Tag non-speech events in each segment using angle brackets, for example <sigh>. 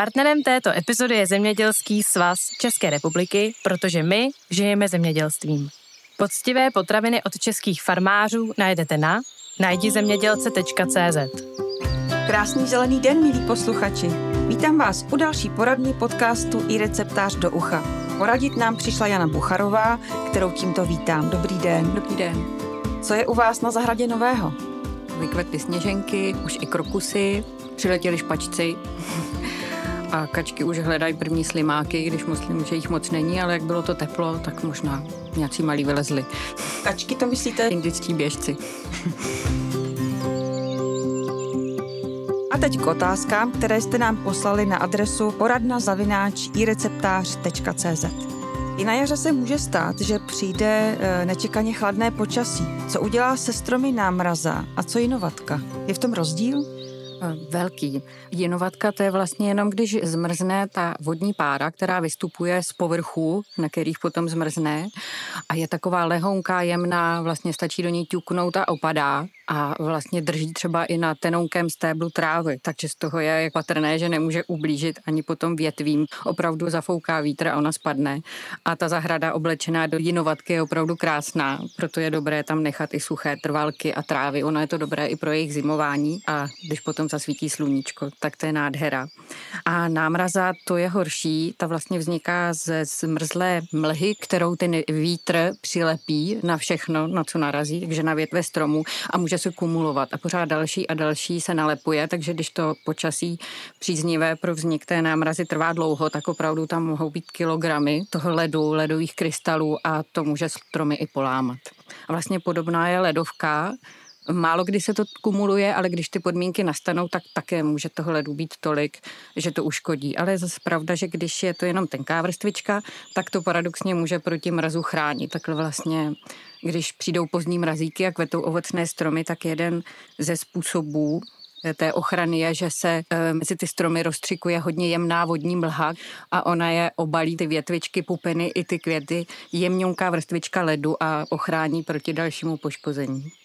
Partnerem této epizody je Zemědělský svaz České republiky, protože my žijeme zemědělstvím. Poctivé potraviny od českých farmářů najdete na najdizemědělce.cz Krásný zelený den, milí posluchači. Vítám vás u další poradní podcastu i receptář do ucha. Poradit nám přišla Jana Bucharová, kterou tímto vítám. Dobrý den. Dobrý den. Co je u vás na zahradě nového? Vykvetly sněženky, už i krokusy, přiletěli špačci a kačky už hledají první slimáky, když myslím, že jich moc není, ale jak bylo to teplo, tak možná nějací malí vylezli. Kačky to myslíte? Indičtí běžci. A teď k otázkám, které jste nám poslali na adresu poradna zavináč ireceptář.cz. I na jaře se může stát, že přijde e, nečekaně chladné počasí. Co udělá se stromy námraza a co jinovatka? Je v tom rozdíl? Velký. Jinovatka to je vlastně jenom, když zmrzne ta vodní pára, která vystupuje z povrchu, na kterých potom zmrzne a je taková lehounká, jemná, vlastně stačí do ní ťuknout a opadá a vlastně drží třeba i na tenonkém stéblu trávy, takže z toho je patrné, že nemůže ublížit ani potom větvím. Opravdu zafouká vítr a ona spadne. A ta zahrada oblečená do jinovatky je opravdu krásná, proto je dobré tam nechat i suché trvalky a trávy. Ono je to dobré i pro jejich zimování a když potom zasvítí sluníčko, tak to je nádhera. A námraza, to je horší, ta vlastně vzniká ze zmrzlé mlhy, kterou ten vítr přilepí na všechno, na co narazí, takže na větve stromu a může se kumulovat a pořád další a další se nalepuje, takže když to počasí příznivé pro vznik té námrazy trvá dlouho, tak opravdu tam mohou být kilogramy toho ledu, ledových krystalů a to může stromy i polámat. A vlastně podobná je ledovka, Málo kdy se to kumuluje, ale když ty podmínky nastanou, tak také může toho ledu být tolik, že to uškodí. Ale je zase pravda, že když je to jenom tenká vrstvička, tak to paradoxně může proti mrazu chránit. Takhle vlastně, když přijdou pozdní mrazíky a kvetou ovocné stromy, tak jeden ze způsobů, té ochrany je, že se e, mezi ty stromy rozstřikuje hodně jemná vodní mlha a ona je obalí ty větvičky, pupeny i ty květy, jemňonká vrstvička ledu a ochrání proti dalšímu poškození.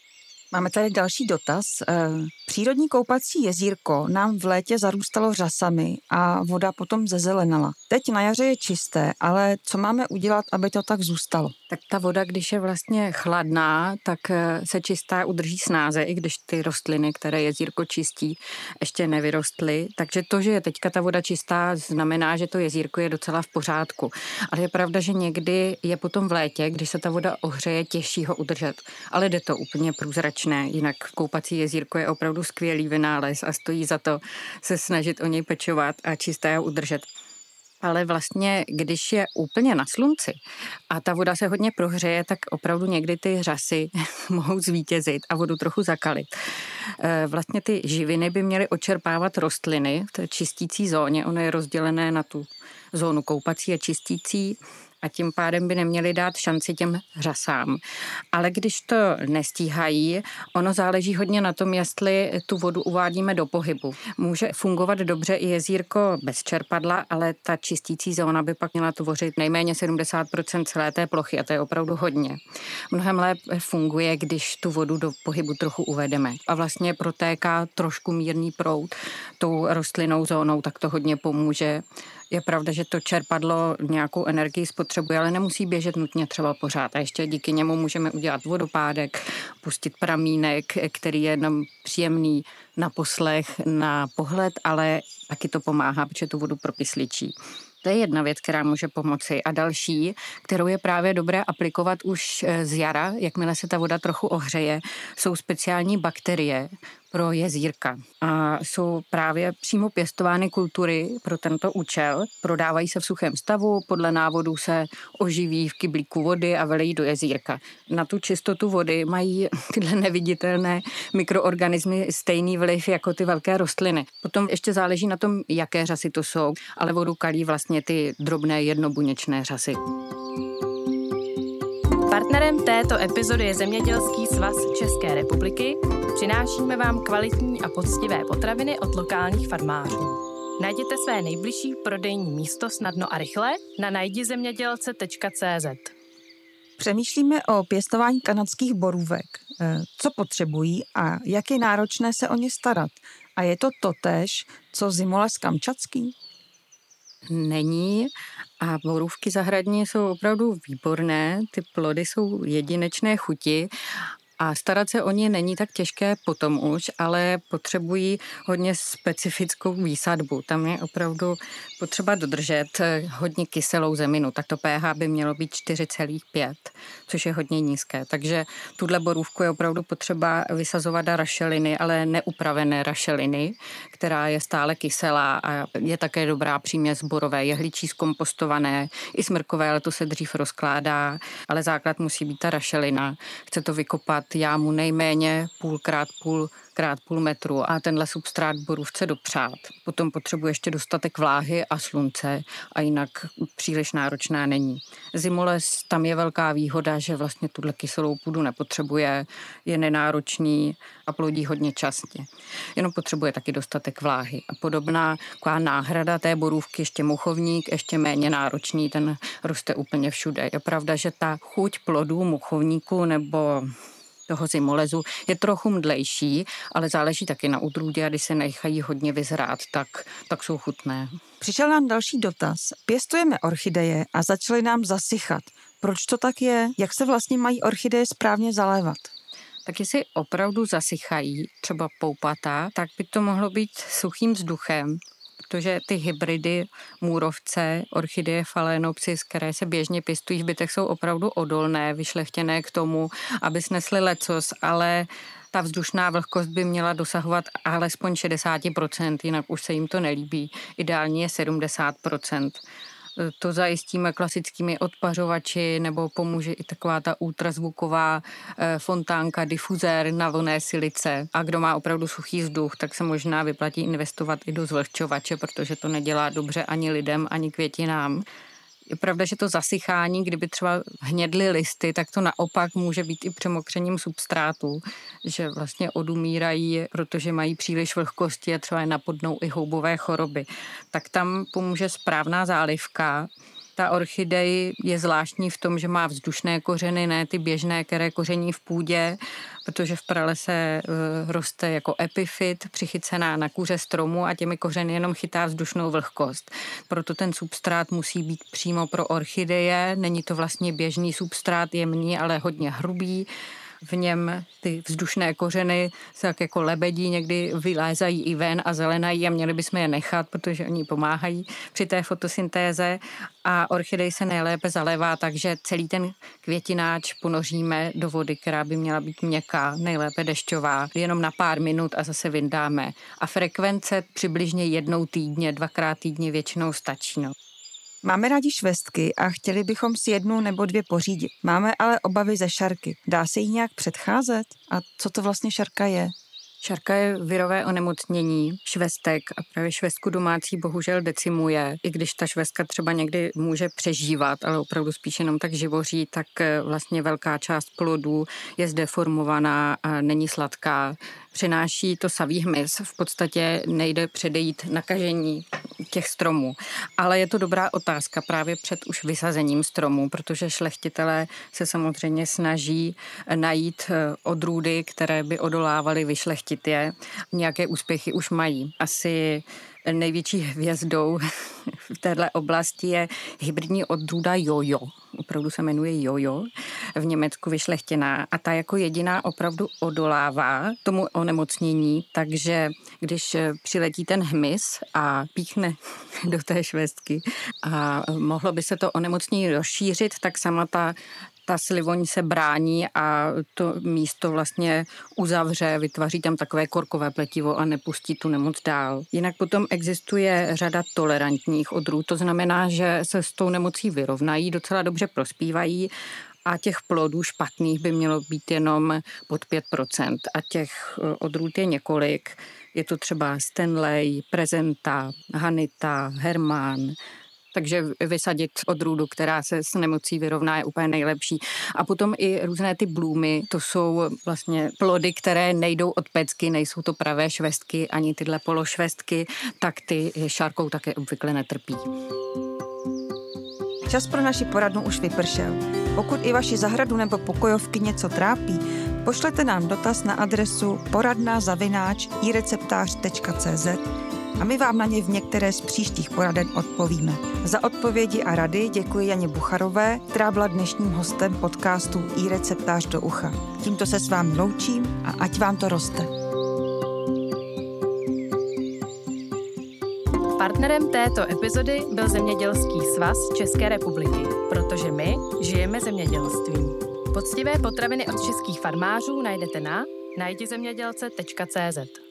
Máme tady další dotaz. Eh, přírodní koupací jezírko nám v létě zarůstalo řasami a voda potom zezelenala. Teď na jaře je čisté, ale co máme udělat, aby to tak zůstalo? Tak ta voda, když je vlastně chladná, tak eh, se čistá udrží snáze, i když ty rostliny, které jezírko čistí, ještě nevyrostly. Takže to, že je teďka ta voda čistá, znamená, že to jezírko je docela v pořádku. Ale je pravda, že někdy je potom v létě, když se ta voda ohřeje, těžší ho udržet. Ale jde to úplně průzračné. Jinak koupací jezírko je opravdu skvělý vynález a stojí za to se snažit o něj pečovat a čisté ho udržet ale vlastně, když je úplně na slunci a ta voda se hodně prohřeje, tak opravdu někdy ty řasy <laughs> mohou zvítězit a vodu trochu zakalit. E, vlastně ty živiny by měly očerpávat rostliny v té čistící zóně. Ono je rozdělené na tu zónu koupací a čistící a tím pádem by neměli dát šanci těm řasám. Ale když to nestíhají, ono záleží hodně na tom, jestli tu vodu uvádíme do pohybu. Může fungovat dobře i jezírko bez čerpadla, ale ta čistící zóna by pak měla tvořit nejméně 70% celé té plochy a to je opravdu hodně. Mnohem lépe funguje, když tu vodu do pohybu trochu uvedeme a vlastně protéká trošku mírný proud tou rostlinnou zónou, tak to hodně pomůže je pravda, že to čerpadlo nějakou energii spotřebuje, ale nemusí běžet nutně třeba pořád. A ještě díky němu můžeme udělat vodopádek, pustit pramínek, který je jenom příjemný na poslech, na pohled, ale taky to pomáhá, protože tu vodu propysličí. To je jedna věc, která může pomoci. A další, kterou je právě dobré aplikovat už eh, z jara, jakmile se ta voda trochu ohřeje, jsou speciální bakterie, pro jezírka. A jsou právě přímo pěstovány kultury pro tento účel. Prodávají se v suchém stavu, podle návodů se oživí v kyblíku vody a velejí do jezírka. Na tu čistotu vody mají <laughs> tyhle neviditelné mikroorganismy stejný vliv jako ty velké rostliny. Potom ještě záleží na tom, jaké řasy to jsou, ale vodu kalí vlastně ty drobné jednobuněčné řasy. Partnerem této epizody je Zemědělský svaz České republiky. Přinášíme vám kvalitní a poctivé potraviny od lokálních farmářů. Najděte své nejbližší prodejní místo snadno a rychle na najdizemědělce.cz. Přemýšlíme o pěstování kanadských borůvek. Eh, co potřebují a jak je náročné se o ně starat? A je to totéž, co zimoles kamčatský? Není a borůvky zahradní jsou opravdu výborné, ty plody jsou jedinečné chuti a starat se o ně není tak těžké potom už, ale potřebují hodně specifickou výsadbu. Tam je opravdu potřeba dodržet hodně kyselou zeminu. Tak to pH by mělo být 4,5, což je hodně nízké. Takže tuhle borůvku je opravdu potřeba vysazovat na rašeliny, ale neupravené rašeliny, která je stále kyselá a je také dobrá příměs borové jehličí zkompostované, i smrkové, ale to se dřív rozkládá, ale základ musí být ta rašelina. Chce to vykopat dát jámu nejméně půlkrát půl krát půl metru a tenhle substrát borůvce dopřát. Potom potřebuje ještě dostatek vláhy a slunce a jinak příliš náročná není. Zimoles, tam je velká výhoda, že vlastně tuhle kyselou půdu nepotřebuje, je nenáročný a plodí hodně častě. Jenom potřebuje taky dostatek vláhy. A podobná taková náhrada té borůvky, ještě muchovník, ještě méně náročný, ten roste úplně všude. Je pravda, že ta chuť plodů muchovníku nebo toho zimolezu je trochu mdlejší, ale záleží taky na odrůdě a když se nechají hodně vyzrát, tak, tak jsou chutné. Přišel nám další dotaz. Pěstujeme orchideje a začaly nám zasychat. Proč to tak je? Jak se vlastně mají orchideje správně zalévat? tak jestli opravdu zasychají, třeba poupata, tak by to mohlo být suchým vzduchem, protože ty hybridy můrovce, orchideje phalaenopsis, které se běžně pěstují v bytech, jsou opravdu odolné, vyšlechtěné k tomu, aby snesly lecos, ale ta vzdušná vlhkost by měla dosahovat alespoň 60%, jinak už se jim to nelíbí. Ideálně je 70% to zajistíme klasickými odpařovači nebo pomůže i taková ta ultrazvuková eh, fontánka, difuzér na vlné silice. A kdo má opravdu suchý vzduch, tak se možná vyplatí investovat i do zvlhčovače, protože to nedělá dobře ani lidem, ani květinám. Je pravda, že to zasychání, kdyby třeba hnědly listy, tak to naopak může být i přemokřením substrátu, že vlastně odumírají, protože mají příliš vlhkosti a třeba je napodnou i houbové choroby. Tak tam pomůže správná zálivka, ta orchidej je zvláštní v tom, že má vzdušné kořeny, ne ty běžné, které koření v půdě, protože v pralese uh, roste jako epifit, přichycená na kůře stromu a těmi kořeny jenom chytá vzdušnou vlhkost. Proto ten substrát musí být přímo pro orchideje. Není to vlastně běžný substrát, jemný, ale hodně hrubý v něm ty vzdušné kořeny se tak jako lebedí někdy vylézají i ven a zelenají a měli bychom je nechat, protože oni pomáhají při té fotosyntéze a orchidej se nejlépe zalévá, takže celý ten květináč ponoříme do vody, která by měla být měkká, nejlépe dešťová, jenom na pár minut a zase vyndáme. A frekvence přibližně jednou týdně, dvakrát týdně většinou stačí. No. Máme rádi švestky a chtěli bychom si jednu nebo dvě pořídit. Máme ale obavy ze šarky. Dá se jí nějak předcházet? A co to vlastně šarka je? Šarka je virové onemocnění švestek a právě švestku domácí bohužel decimuje. I když ta švestka třeba někdy může přežívat, ale opravdu spíš jenom tak živoří, tak eh, vlastně velká část plodů je zdeformovaná a není sladká. Přináší to savý hmyz, v podstatě nejde předejít nakažení těch stromů. Ale je to dobrá otázka právě před už vysazením stromů, protože šlechtitelé se samozřejmě snaží najít eh, odrůdy, které by odolávaly vyšlechtit je. Nějaké úspěchy už mají. Asi největší hvězdou <laughs> v této oblasti je hybridní odrůda Jojo. Opravdu se jmenuje Jojo, v Německu vyšlechtěná a ta jako jediná opravdu odolává tomu onemocnění, takže když přiletí ten hmyz a píchne <laughs> do té švestky a mohlo by se to onemocnění rozšířit, tak sama ta ta slivoň se brání a to místo vlastně uzavře, vytváří tam takové korkové pletivo a nepustí tu nemoc dál. Jinak potom existuje řada tolerantních odrůd, to znamená, že se s tou nemocí vyrovnají, docela dobře prospívají a těch plodů špatných by mělo být jenom pod 5%. A těch eh, odrůd je několik. Je to třeba Stanley, Prezenta, Hanita, Herman, takže vysadit odrůdu, která se s nemocí vyrovná, je úplně nejlepší. A potom i různé ty blůmy, to jsou vlastně plody, které nejdou od pecky, nejsou to pravé švestky, ani tyhle pološvestky, tak ty šárkou také obvykle netrpí. Čas pro naši poradnu už vypršel. Pokud i vaši zahradu nebo pokojovky něco trápí, pošlete nám dotaz na adresu poradna a my vám na ně v některé z příštích poraden odpovíme. Za odpovědi a rady děkuji Janě Bucharové, která byla dnešním hostem podcastu i receptář do ucha. Tímto se s vámi loučím a ať vám to roste. Partnerem této epizody byl Zemědělský svaz České republiky, protože my žijeme zemědělstvím. Poctivé potraviny od českých farmářů najdete na najdizemědělce.cz.